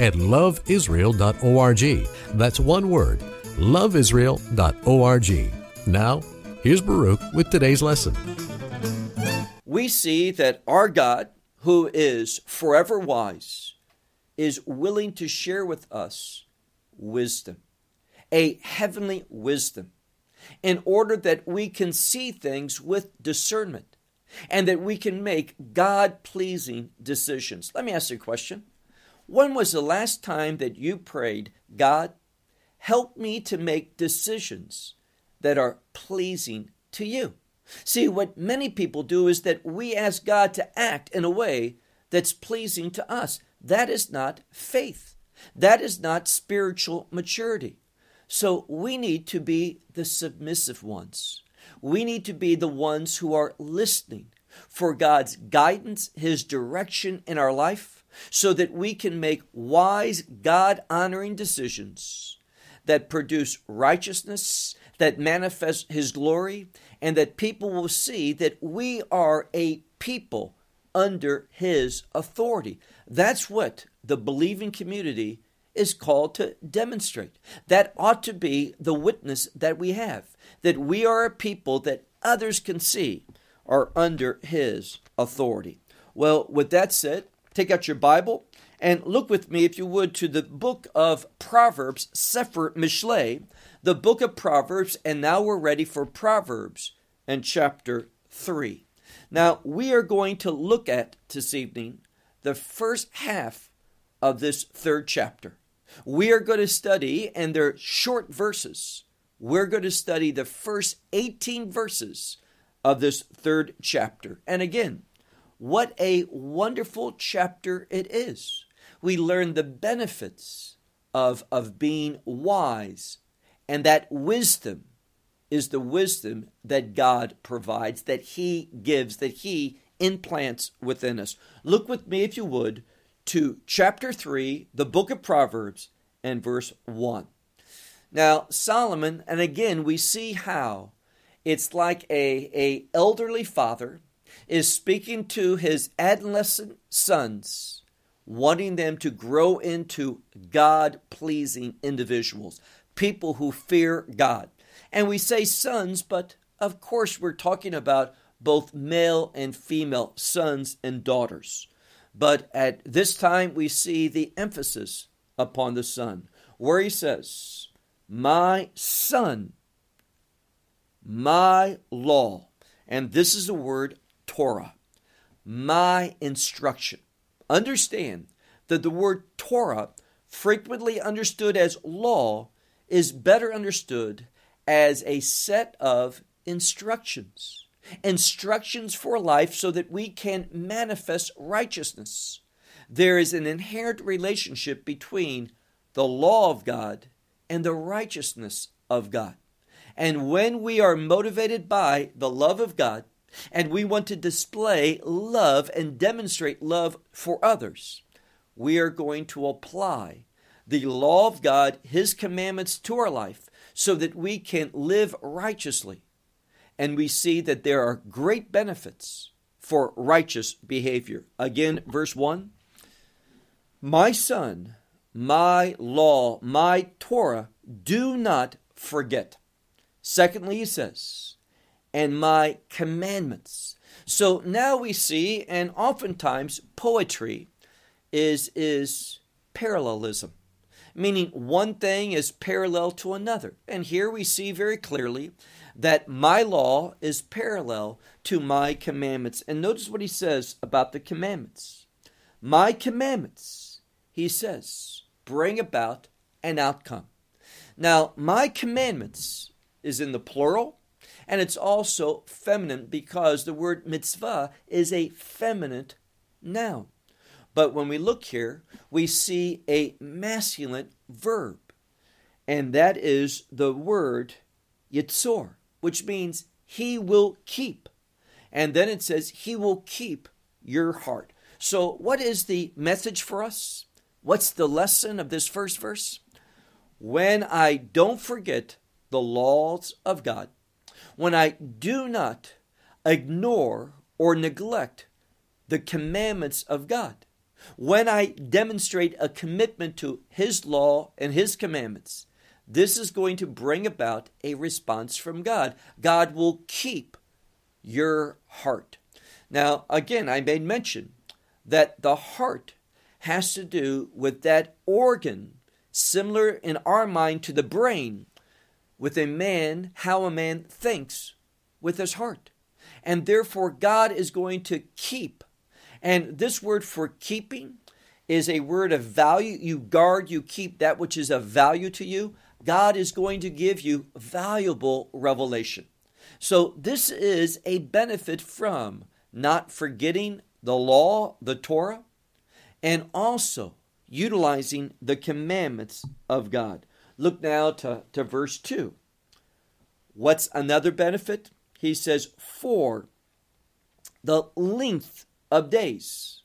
at loveisrael.org. That's one word, loveisrael.org. Now, here's Baruch with today's lesson. We see that our God, who is forever wise, is willing to share with us wisdom, a heavenly wisdom, in order that we can see things with discernment and that we can make God pleasing decisions. Let me ask you a question. When was the last time that you prayed, God, help me to make decisions that are pleasing to you? See, what many people do is that we ask God to act in a way that's pleasing to us. That is not faith. That is not spiritual maturity. So we need to be the submissive ones. We need to be the ones who are listening for God's guidance, His direction in our life so that we can make wise, God honoring decisions that produce righteousness, that manifest His glory, and that people will see that we are a people under His authority. That's what the believing community is called to demonstrate. That ought to be the witness that we have, that we are a people that others can see are under His authority. Well, with that said, take out your Bible and look with me, if you would, to the book of Proverbs, Sefer Mishlei, the book of Proverbs, and now we're ready for Proverbs and chapter 3. Now, we are going to look at this evening the first half of this third chapter. We are going to study, and they're short verses. We're going to study the first 18 verses of this third chapter. And again, what a wonderful chapter it is. We learn the benefits of, of being wise, and that wisdom is the wisdom that God provides, that He gives, that He implants within us. Look with me, if you would, to chapter 3, the book of Proverbs, and verse 1. Now, Solomon, and again, we see how it's like a, a elderly father is speaking to his adolescent sons, wanting them to grow into God pleasing individuals, people who fear God. And we say sons, but of course we're talking about both male and female sons and daughters. But at this time we see the emphasis upon the son, where he says, My son, my law. And this is a word Torah, my instruction. Understand that the word Torah, frequently understood as law, is better understood as a set of instructions. Instructions for life so that we can manifest righteousness. There is an inherent relationship between the law of God and the righteousness of God. And when we are motivated by the love of God, and we want to display love and demonstrate love for others, we are going to apply the law of God, His commandments to our life so that we can live righteously. And we see that there are great benefits for righteous behavior. Again, verse 1 My son, my law, my Torah, do not forget. Secondly, he says, and my commandments. So now we see, and oftentimes poetry is, is parallelism, meaning one thing is parallel to another. And here we see very clearly that my law is parallel to my commandments. And notice what he says about the commandments. My commandments, he says, bring about an outcome. Now, my commandments is in the plural and it's also feminine because the word mitzvah is a feminine noun. But when we look here, we see a masculine verb. and that is the word yitzor, which means he will keep. And then it says he will keep your heart. So, what is the message for us? What's the lesson of this first verse? When I don't forget the laws of God, when I do not ignore or neglect the commandments of God, when I demonstrate a commitment to His law and His commandments, this is going to bring about a response from God. God will keep your heart. Now, again, I made mention that the heart has to do with that organ, similar in our mind to the brain, with a man, how a man thinks with his heart. And therefore, God is going to keep. And this word for keeping is a word of value. You guard, you keep that which is of value to you. God is going to give you valuable revelation. So, this is a benefit from not forgetting the law, the Torah, and also utilizing the commandments of God. Look now to, to verse 2. What's another benefit? He says, For the length of days.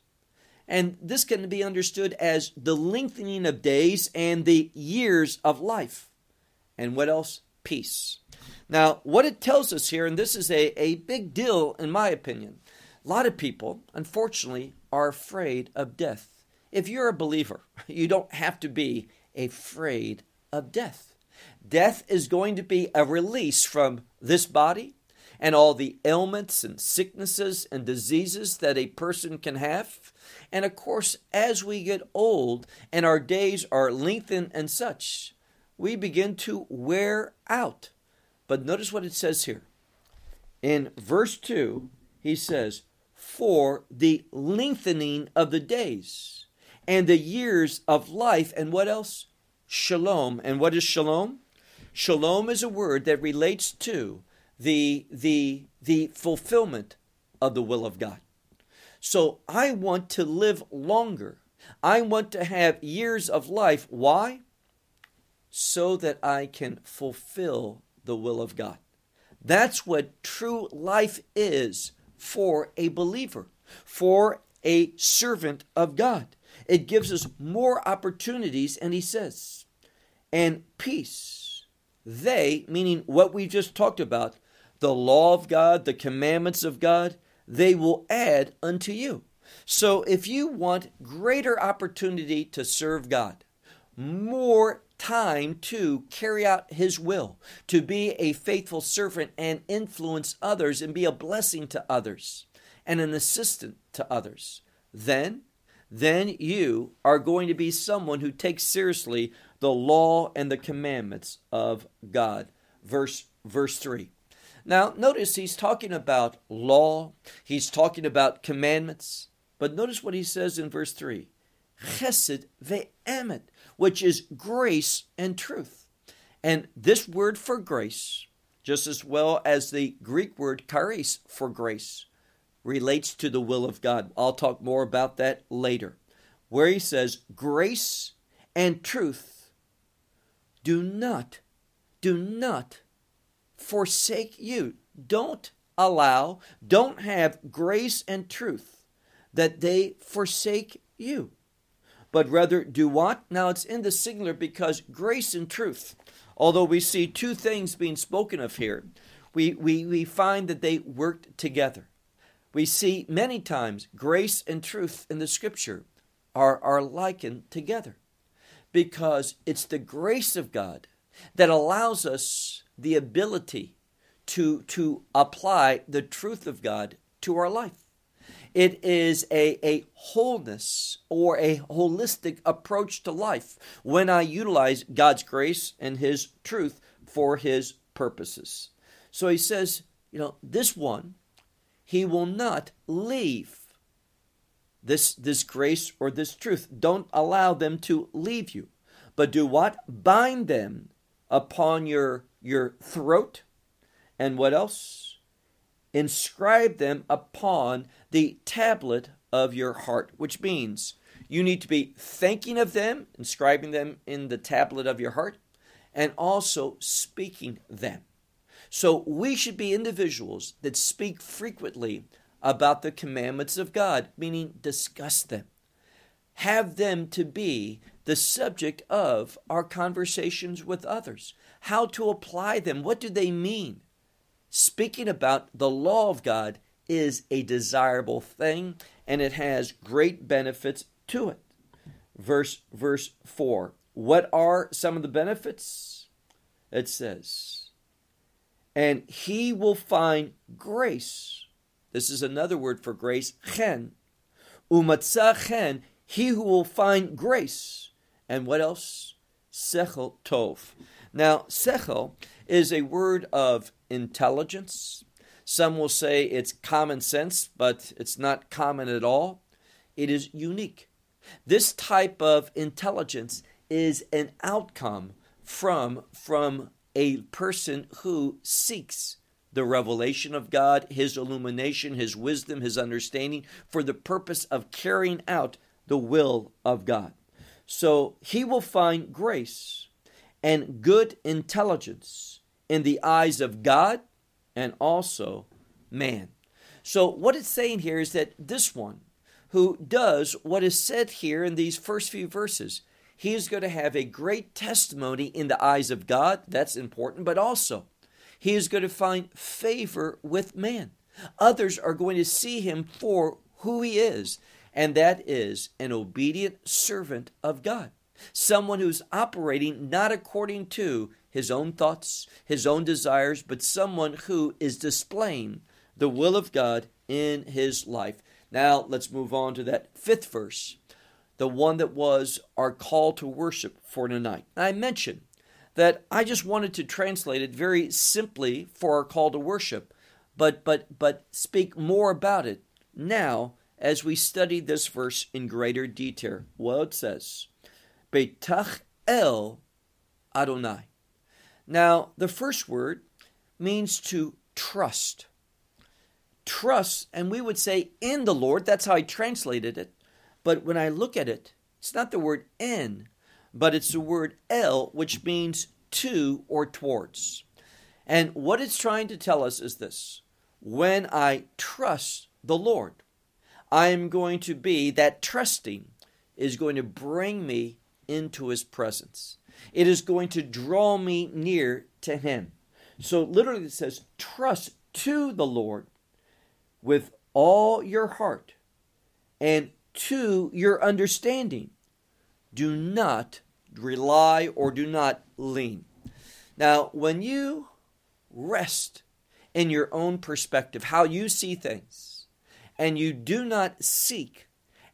And this can be understood as the lengthening of days and the years of life. And what else? Peace. Now, what it tells us here, and this is a, a big deal in my opinion, a lot of people, unfortunately, are afraid of death. If you're a believer, you don't have to be afraid of death. Death is going to be a release from this body and all the ailments and sicknesses and diseases that a person can have. And of course, as we get old and our days are lengthened and such, we begin to wear out. But notice what it says here. In verse 2, he says, For the lengthening of the days and the years of life, and what else? Shalom. And what is shalom? Shalom is a word that relates to the, the, the fulfillment of the will of God. So I want to live longer. I want to have years of life. Why? So that I can fulfill the will of God. That's what true life is for a believer, for a servant of God. It gives us more opportunities, and he says, and peace. They, meaning what we just talked about, the law of God, the commandments of God, they will add unto you. So if you want greater opportunity to serve God, more time to carry out His will, to be a faithful servant and influence others and be a blessing to others and an assistant to others, then then you are going to be someone who takes seriously the law and the commandments of God. Verse verse 3. Now, notice he's talking about law, he's talking about commandments, but notice what he says in verse 3 chesed ve'emet, which is grace and truth. And this word for grace, just as well as the Greek word charis for grace, relates to the will of God. I'll talk more about that later. Where he says, grace and truth do not, do not forsake you. Don't allow, don't have grace and truth that they forsake you. But rather do what? Now it's in the singular because grace and truth, although we see two things being spoken of here, we, we, we find that they worked together. We see many times grace and truth in the scripture are, are likened together because it's the grace of God that allows us the ability to, to apply the truth of God to our life. It is a, a wholeness or a holistic approach to life when I utilize God's grace and His truth for His purposes. So he says, you know, this one, he will not leave this, this grace or this truth. Don't allow them to leave you. But do what? Bind them upon your your throat. And what else? Inscribe them upon the tablet of your heart, which means you need to be thinking of them, inscribing them in the tablet of your heart, and also speaking them. So we should be individuals that speak frequently about the commandments of God, meaning discuss them. Have them to be the subject of our conversations with others. How to apply them. What do they mean? Speaking about the law of God is a desirable thing and it has great benefits to it. Verse verse 4. What are some of the benefits? It says, and he will find grace. This is another word for grace, chen. Umatzah chen, he who will find grace. And what else? Sechel tov. Now, sechel is a word of intelligence. Some will say it's common sense, but it's not common at all. It is unique. This type of intelligence is an outcome from, from a person who seeks the revelation of God, his illumination, his wisdom, his understanding for the purpose of carrying out the will of God. So he will find grace and good intelligence in the eyes of God and also man. So, what it's saying here is that this one who does what is said here in these first few verses, he is going to have a great testimony in the eyes of God. That's important, but also he is going to find favor with man. Others are going to see him for who he is and that is an obedient servant of God. Someone who's operating not according to his own thoughts, his own desires, but someone who is displaying the will of God in his life. Now, let's move on to that fifth verse, the one that was our call to worship for tonight. I mentioned that I just wanted to translate it very simply for our call to worship, but but but speak more about it now as we study this verse in greater detail. Well, it says, Betach El Adonai. Now, the first word means to trust. Trust, and we would say in the Lord, that's how I translated it. But when I look at it, it's not the word in, but it's the word El, which means to or towards. And what it's trying to tell us is this when I trust the Lord, I am going to be, that trusting is going to bring me into his presence. It is going to draw me near to him. So literally it says, trust to the Lord with all your heart and to your understanding. Do not rely or do not lean. Now, when you rest in your own perspective, how you see things, and you do not seek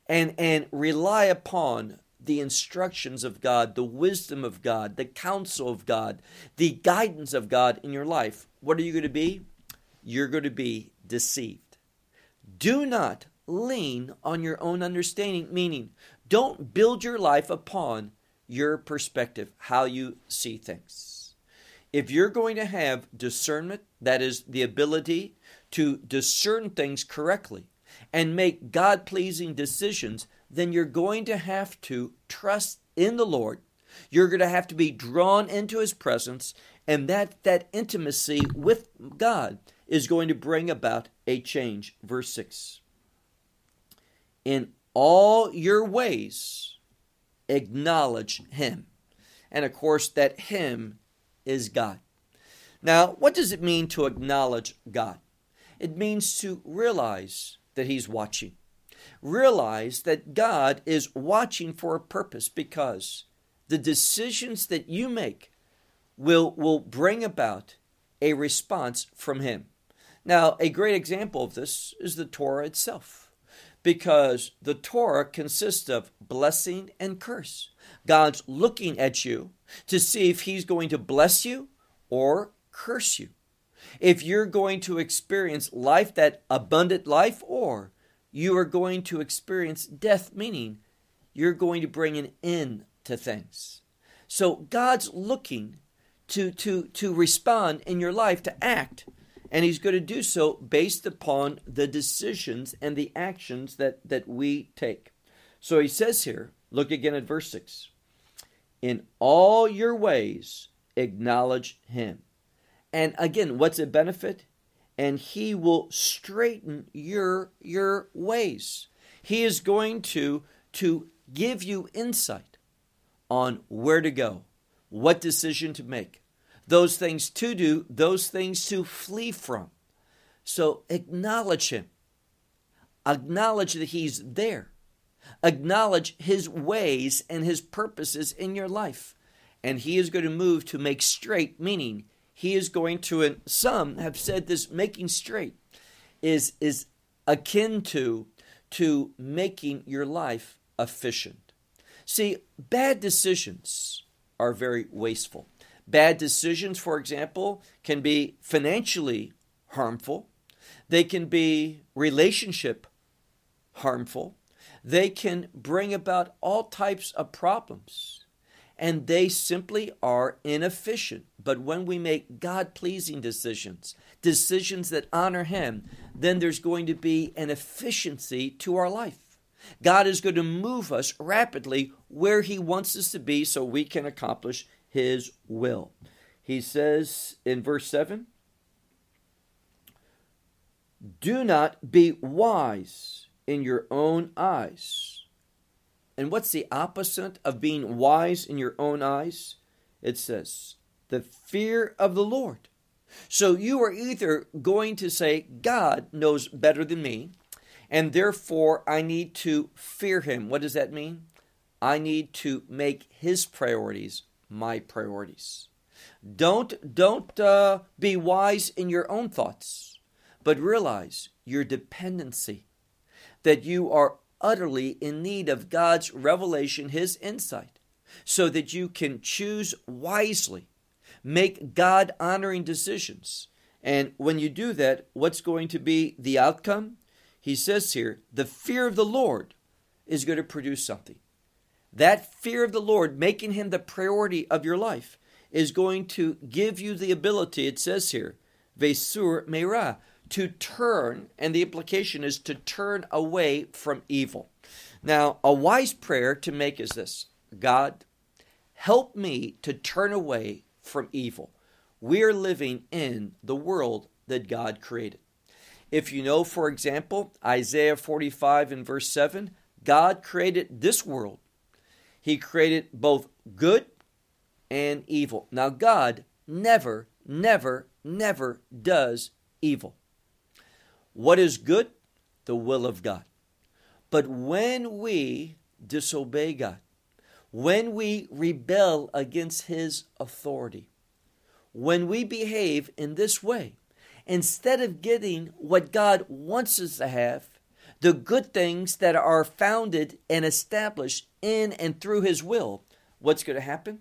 and, and rely upon the instructions of God, the wisdom of God, the counsel of God, the guidance of God in your life, what are you going to be? You're going to be deceived. Do not lean on your own understanding, meaning, don't build your life upon your perspective, how you see things. If you're going to have discernment, that is the ability to discern things correctly, and make God pleasing decisions, then you're going to have to trust in the Lord. You're going to have to be drawn into his presence, and that, that intimacy with God is going to bring about a change. Verse 6 In all your ways, acknowledge him. And of course, that him is God. Now, what does it mean to acknowledge God? It means to realize that He's watching. Realize that God is watching for a purpose because the decisions that you make will, will bring about a response from Him. Now, a great example of this is the Torah itself, because the Torah consists of blessing and curse. God's looking at you to see if He's going to bless you or curse you if you're going to experience life, that abundant life, or you are going to experience death, meaning you're going to bring an end to things. So God's looking to, to, to respond in your life, to act, and He's going to do so based upon the decisions and the actions that, that we take. So He says here, look again at verse 6 In all your ways, acknowledge him. And again, what's a benefit? And he will straighten your your ways. He is going to to give you insight on where to go, what decision to make, those things to do, those things to flee from. So acknowledge him. Acknowledge that he's there. Acknowledge his ways and his purposes in your life. And he is going to move to make straight, meaning he is going to, and some have said this making straight is, is akin to, to making your life efficient. See, bad decisions are very wasteful. Bad decisions, for example, can be financially harmful, they can be relationship harmful, they can bring about all types of problems, and they simply are inefficient. But when we make God pleasing decisions, decisions that honor Him, then there's going to be an efficiency to our life. God is going to move us rapidly where He wants us to be so we can accomplish His will. He says in verse 7 Do not be wise in your own eyes. And what's the opposite of being wise in your own eyes? It says, the fear of the Lord. So you are either going to say, God knows better than me, and therefore I need to fear him. What does that mean? I need to make his priorities my priorities. Don't don't uh, be wise in your own thoughts, but realize your dependency, that you are utterly in need of God's revelation, His insight, so that you can choose wisely, make God honoring decisions. And when you do that, what's going to be the outcome? he says here, the fear of the Lord is going to produce something. That fear of the Lord, making him the priority of your life, is going to give you the ability, it says here, Vesur Meira, to turn, and the implication is to turn away from evil. Now, a wise prayer to make is this God, help me to turn away from evil. We are living in the world that God created. If you know, for example, Isaiah 45 and verse 7, God created this world. He created both good and evil. Now, God never, never, never does evil. What is good? The will of God. But when we disobey God, when we rebel against His authority, when we behave in this way, instead of getting what God wants us to have, the good things that are founded and established in and through His will, what's going to happen?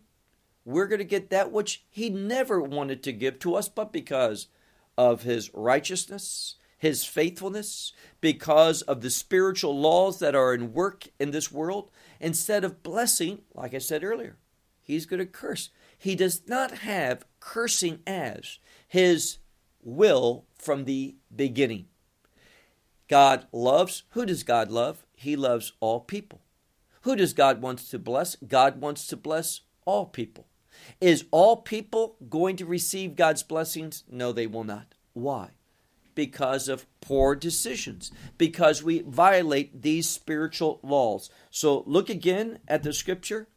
We're going to get that which He never wanted to give to us, but because of His righteousness, His faithfulness, because of the spiritual laws that are in work in this world, instead of blessing, like I said earlier, He's going to curse. He does not have cursing as His will from the beginning. God loves. Who does God love? He loves all people. Who does God want to bless? God wants to bless all people. Is all people going to receive God's blessings? No, they will not. Why? Because of poor decisions, because we violate these spiritual laws. So look again at the scripture.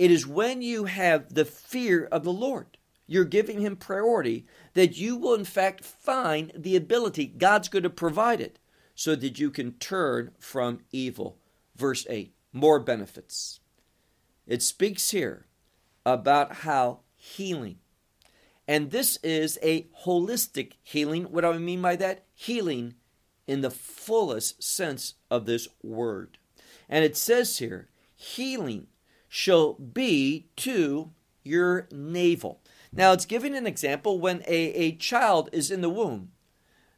It is when you have the fear of the Lord you're giving him priority, that you will in fact find the ability, God's going to provide it, so that you can turn from evil. Verse 8, more benefits. It speaks here about how healing, and this is a holistic healing. What do I mean by that? Healing in the fullest sense of this word. And it says here, healing shall be to your navel. Now, it's giving an example when a, a child is in the womb.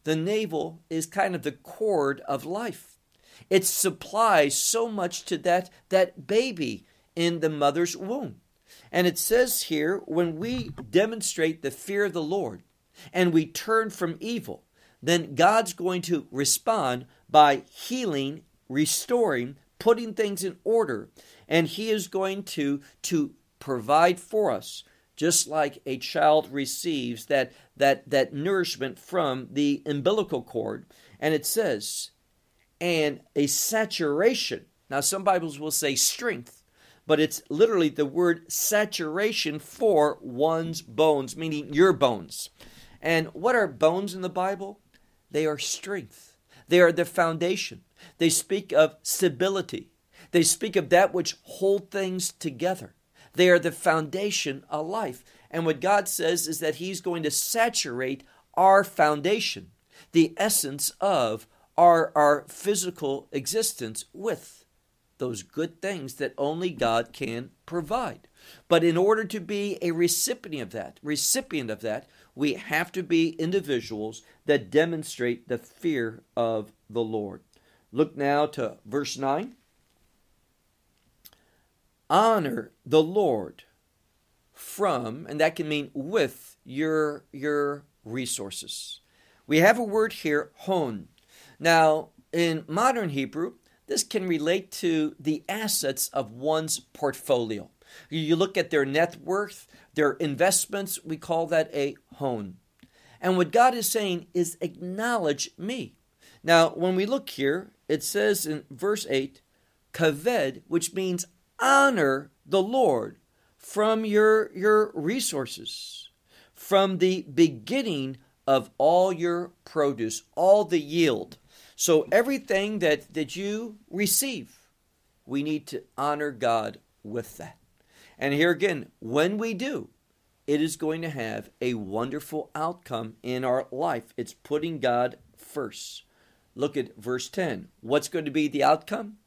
The navel is kind of the cord of life. It supplies so much to that, that baby in the mother's womb. And it says here when we demonstrate the fear of the Lord and we turn from evil, then God's going to respond by healing, restoring, putting things in order, and He is going to, to provide for us just like a child receives that, that, that nourishment from the umbilical cord. And it says, and a saturation. Now, some Bibles will say strength, but it's literally the word saturation for one's bones, meaning your bones. And what are bones in the Bible? They are strength, they are the foundation. They speak of stability, they speak of that which hold things together. They are the foundation of life. And what God says is that He's going to saturate our foundation, the essence of our, our physical existence, with those good things that only God can provide. But in order to be a recipient of that, recipient of that, we have to be individuals that demonstrate the fear of the Lord. Look now to verse 9 honor the Lord from, and that can mean with your your resources. We have a word here, hon. Now, in modern Hebrew, this can relate to the assets of one's portfolio. You look at their net worth, their investments, we call that a hon. And what God is saying is acknowledge me. Now, when we look here, it says in verse 8, kaved, which means honor the Lord from your, your resources, from the beginning of all your produce, all the yield. So everything that, that you receive, we need to honor God with that. And here again, when we do, it is going to have a wonderful outcome in our life. It's putting God first. Look at verse 10. What's going to be the outcome?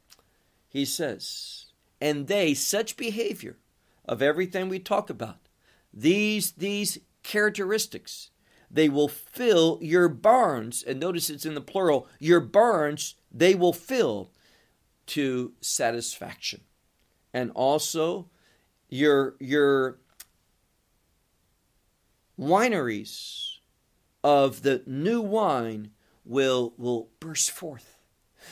He says, and they such behavior of everything we talk about these these characteristics they will fill your barns and notice it's in the plural your barns they will fill to satisfaction. And also your your wineries of the new wine will will burst forth.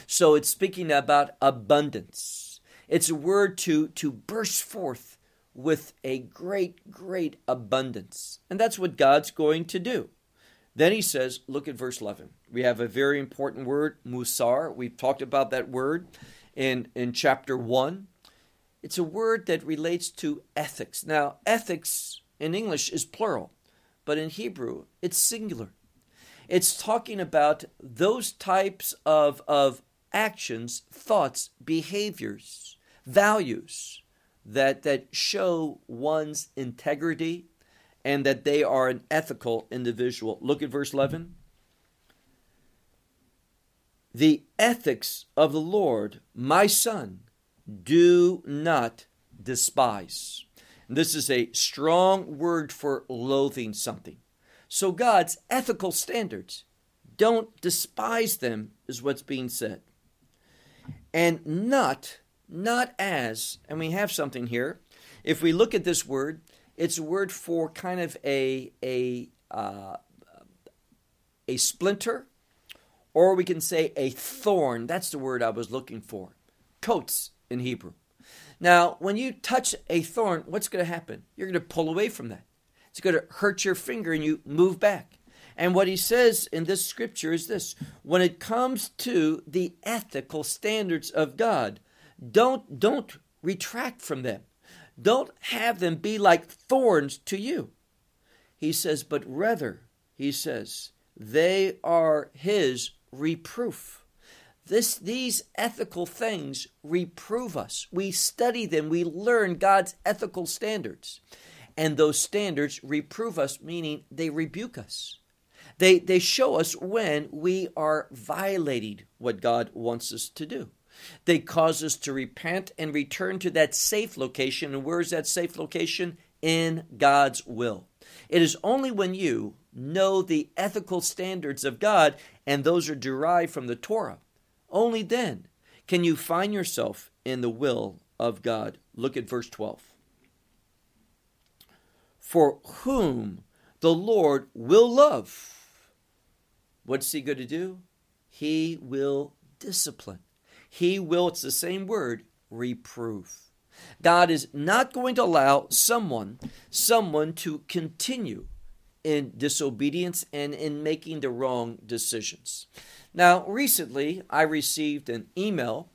So it's speaking about abundance it's a word to, to burst forth with a great, great abundance. And that's what God's going to do. Then he says, look at verse 11. We have a very important word, musar. We've talked about that word in, in chapter 1. It's a word that relates to ethics. Now, ethics in English is plural, but in Hebrew, it's singular. It's talking about those types of, of actions, thoughts, behaviors values that, that show one's integrity and that they are an ethical individual. Look at verse 11. The ethics of the Lord, my son, do not despise. And this is a strong word for loathing something. So God's ethical standards, don't despise them, is what's being said. And not not as, and we have something here. If we look at this word, it's a word for kind of a a uh, a splinter, or we can say a thorn. That's the word I was looking for. Kotz in Hebrew. Now, when you touch a thorn, what's going to happen? You're going to pull away from that. It's going to hurt your finger and you move back. And what he says in this scripture is this when it comes to the ethical standards of God, don't don't retract from them. Don't have them be like thorns to you. He says, but rather, he says, they are his reproof. This, these ethical things reprove us. We study them, we learn God's ethical standards. And those standards reprove us, meaning they rebuke us. They, they show us when we are violating what God wants us to do. They cause us to repent and return to that safe location. And where is that safe location? In God's will. It is only when you know the ethical standards of God, and those are derived from the Torah, only then can you find yourself in the will of God. Look at verse 12. For whom the Lord will love. What's he going to do? He will discipline. He will, it's the same word, reproof. God is not going to allow someone someone to continue in disobedience and in making the wrong decisions. Now, recently I received an email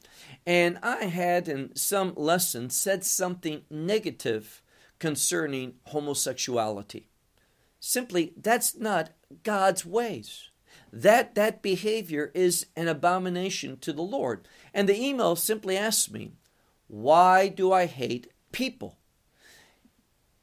and I had in some lesson said something negative concerning homosexuality. Simply, that's not God's ways. That that behavior is an abomination to the Lord. And the email simply asks me, why do I hate people?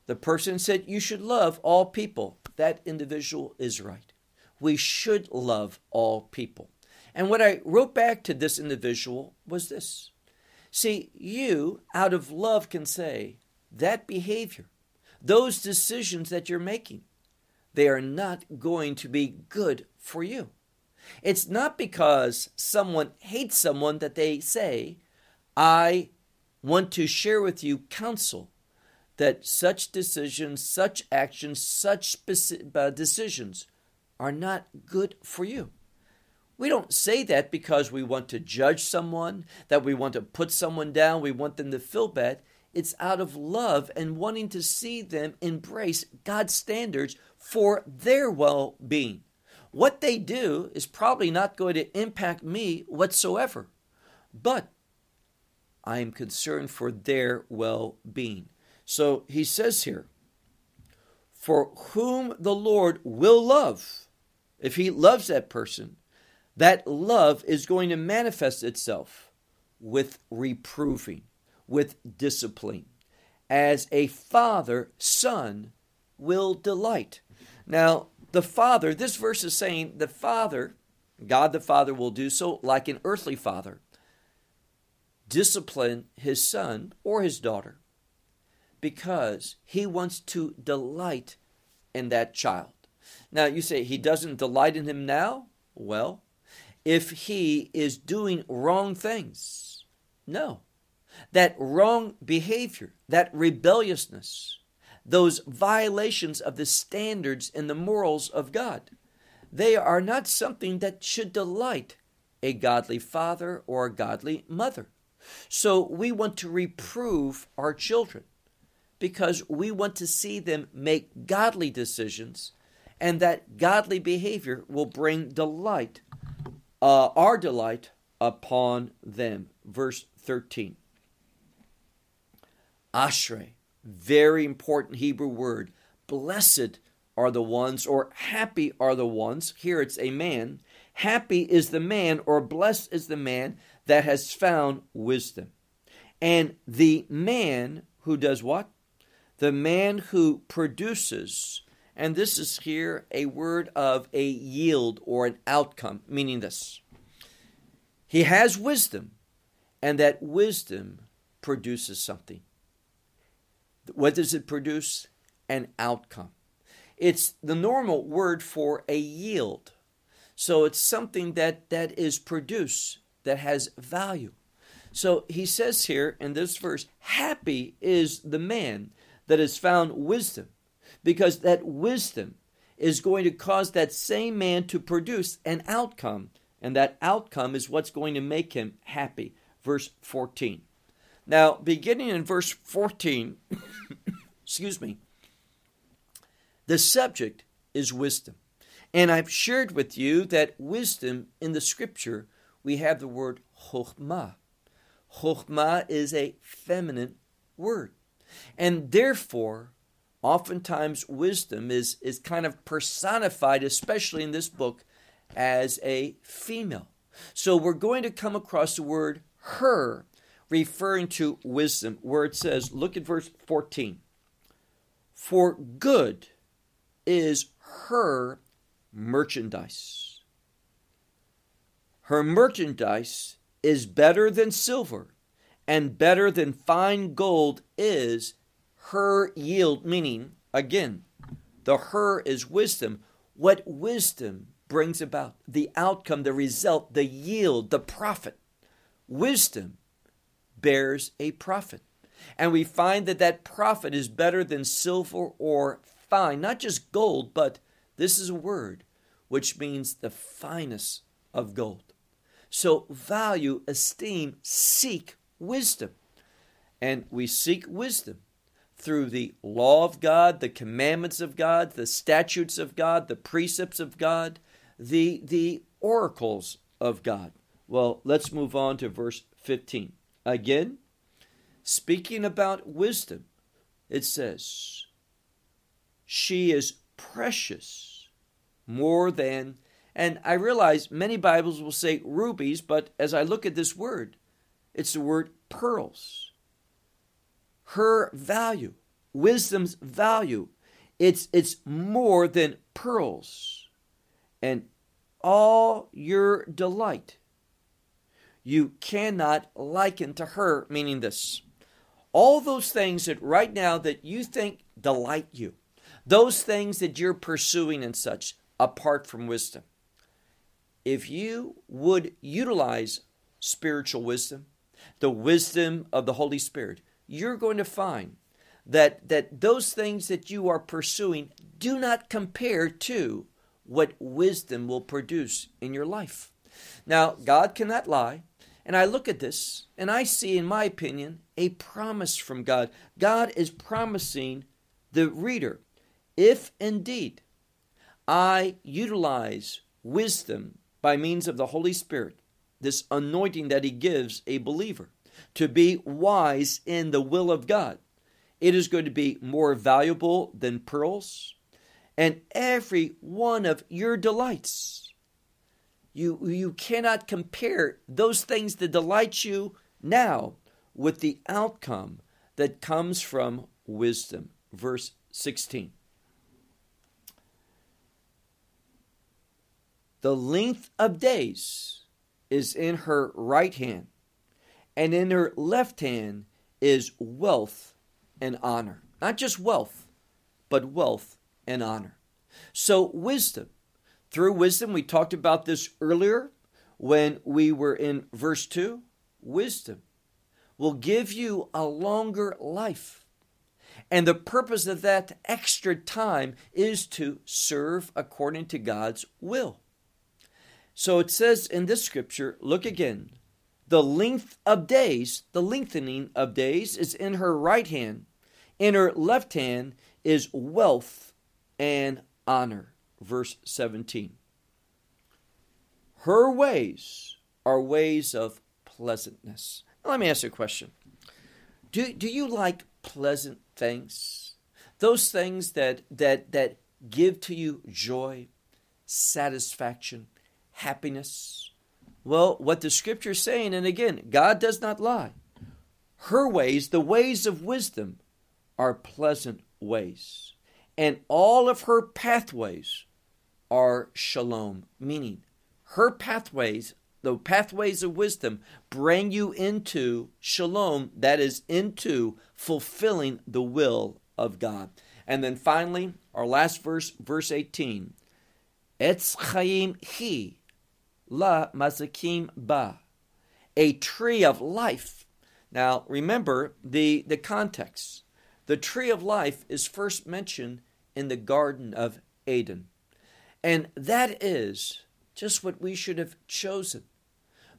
The person said, You should love all people. That individual is right. We should love all people. And what I wrote back to this individual was this See, you, out of love, can say that behavior, those decisions that you're making, they are not going to be good for you. It's not because someone hates someone that they say, I want to share with you counsel that such decisions, such actions, such uh, decisions are not good for you. We don't say that because we want to judge someone, that we want to put someone down, we want them to feel bad. It's out of love and wanting to see them embrace God's standards for their well being. What they do is probably not going to impact me whatsoever, but I am concerned for their well being. So he says here, For whom the Lord will love, if he loves that person, that love is going to manifest itself with reproving, with discipline, as a father son will delight. Now, the father, this verse is saying the father, God the Father will do so like an earthly father, discipline his son or his daughter because he wants to delight in that child. Now, you say he doesn't delight in him now? Well, if he is doing wrong things, no. That wrong behavior, that rebelliousness, those violations of the standards and the morals of God, they are not something that should delight a godly father or a godly mother. So we want to reprove our children because we want to see them make godly decisions, and that godly behavior will bring delight, uh, our delight, upon them. Verse 13. Ashrei, very important Hebrew word. Blessed are the ones, or happy are the ones. Here it's a man. Happy is the man, or blessed is the man that has found wisdom. And the man who does what? the man who produces, and this is here a word of a yield or an outcome, meaning this. He has wisdom, and that wisdom produces something. What does it produce? An outcome. It's the normal word for a yield. So it's something that, that is produced that has value. So he says here in this verse, happy is the man that has found wisdom, because that wisdom is going to cause that same man to produce an outcome, and that outcome is what's going to make him happy. Verse 14. Now, beginning in verse 14, excuse me, the subject is wisdom. And I've shared with you that wisdom in the scripture, we have the word chokhmah. Chokhmah is a feminine word. And therefore, oftentimes wisdom is, is kind of personified, especially in this book, as a female. So we're going to come across the word her referring to wisdom, where it says, look at verse 14. For good is her merchandise. Her merchandise is better than silver and better than fine gold is her yield, meaning, again, the her is wisdom. What wisdom brings about? The outcome, the result, the yield, the profit. Wisdom bears a profit. And we find that that profit is better than silver or fine, not just gold, but this is a word which means the finest of gold. So value, esteem, seek wisdom. And we seek wisdom through the law of God, the commandments of God, the statutes of God, the precepts of God, the, the oracles of God. Well, let's move on to verse 15. Again, speaking about wisdom, it says, She is precious more than, and I realize many Bibles will say rubies, but as I look at this word, it's the word pearls. Her value, wisdom's value, it's, it's more than pearls. And all your delight you cannot liken to her, meaning this. All those things that right now that you think delight you, those things that you're pursuing and such, apart from wisdom. If you would utilize spiritual wisdom, the wisdom of the Holy Spirit, you're going to find that, that those things that you are pursuing do not compare to what wisdom will produce in your life. Now, God cannot lie. And I look at this and I see, in my opinion, a promise from God. God is promising the reader, if indeed I utilize wisdom by means of the Holy Spirit, this anointing that He gives a believer to be wise in the will of God, it is going to be more valuable than pearls. And every one of your delights you, you cannot compare those things that delight you now with the outcome that comes from wisdom. Verse 16. The length of days is in her right hand, and in her left hand is wealth and honor. Not just wealth, but wealth and honor. So, wisdom through wisdom, we talked about this earlier when we were in verse 2. Wisdom will give you a longer life. And the purpose of that extra time is to serve according to God's will. So it says in this scripture, look again. The length of days, the lengthening of days is in her right hand. In her left hand is wealth and honor verse 17. Her ways are ways of pleasantness. Now, let me ask you a question. Do, do you like pleasant things? Those things that, that, that give to you joy, satisfaction, happiness? Well, what the scripture is saying, and again, God does not lie. Her ways, the ways of wisdom, are pleasant ways. And all of her pathways are shalom, meaning her pathways, the pathways of wisdom, bring you into shalom, that is, into fulfilling the will of God. And then finally, our last verse, verse 18. Etz chayim hi la mazakim ba. A tree of life. Now, remember the, the context. The tree of life is first mentioned in the Garden of Eden. And that is just what we should have chosen.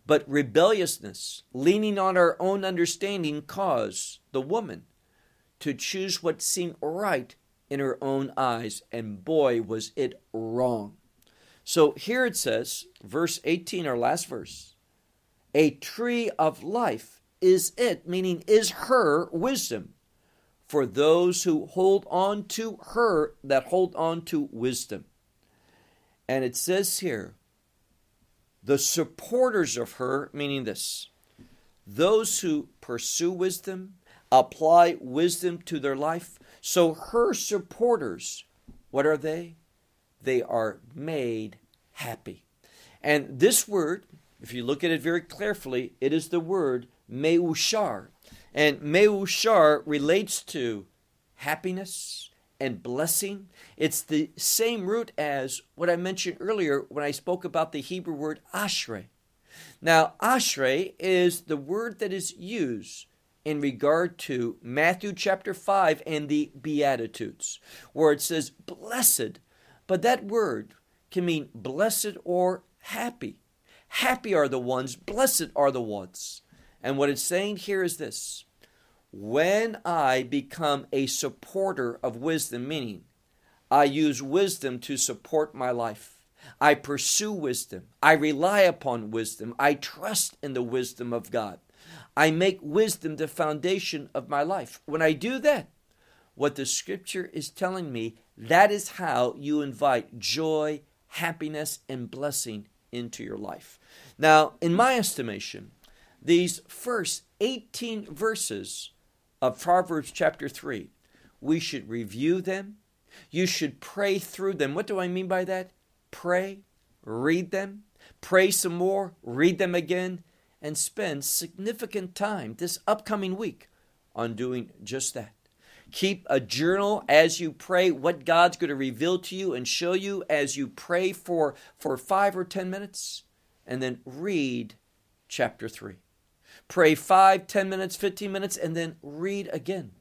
But rebelliousness, leaning on our own understanding, caused the woman to choose what seemed right in her own eyes, and boy, was it wrong. So here it says, verse 18, our last verse, a tree of life is it, meaning is her wisdom for those who hold on to her that hold on to wisdom. And it says here, the supporters of her, meaning this, those who pursue wisdom, apply wisdom to their life. So her supporters, what are they? They are made happy. And this word, if you look at it very carefully, it is the word meushar. And meushar relates to happiness, and blessing. It's the same root as what I mentioned earlier when I spoke about the Hebrew word ashrei. Now, ashrei is the word that is used in regard to Matthew chapter 5 and the Beatitudes, where it says blessed. But that word can mean blessed or happy. Happy are the ones, blessed are the ones. And what it's saying here is this when I become a supporter of wisdom, meaning I use wisdom to support my life. I pursue wisdom. I rely upon wisdom. I trust in the wisdom of God. I make wisdom the foundation of my life. When I do that, what the scripture is telling me, that is how you invite joy, happiness, and blessing into your life. Now, in my estimation, these first 18 verses of Proverbs chapter 3, we should review them. You should pray through them. What do I mean by that? Pray, read them, pray some more, read them again, and spend significant time this upcoming week on doing just that. Keep a journal as you pray what God's going to reveal to you and show you as you pray for, for five or ten minutes, and then read chapter 3. Pray five, ten minutes, 15 minutes, and then read again.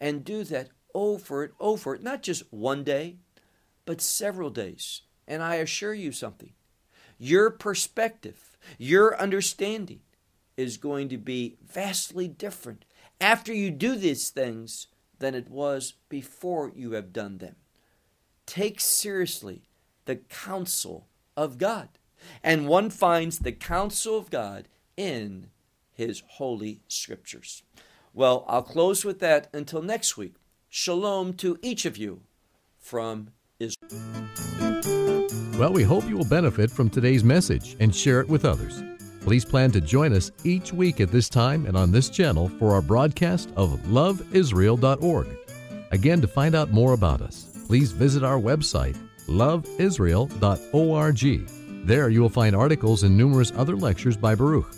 And do that over and over, not just one day, but several days. And I assure you something your perspective, your understanding is going to be vastly different after you do these things than it was before you have done them. Take seriously the counsel of God. And one finds the counsel of God in his holy scriptures. Well, I'll close with that until next week. Shalom to each of you from Israel. Well, we hope you will benefit from today's message and share it with others. Please plan to join us each week at this time and on this channel for our broadcast of loveisrael.org. Again, to find out more about us, please visit our website, loveisrael.org. There you will find articles and numerous other lectures by Baruch.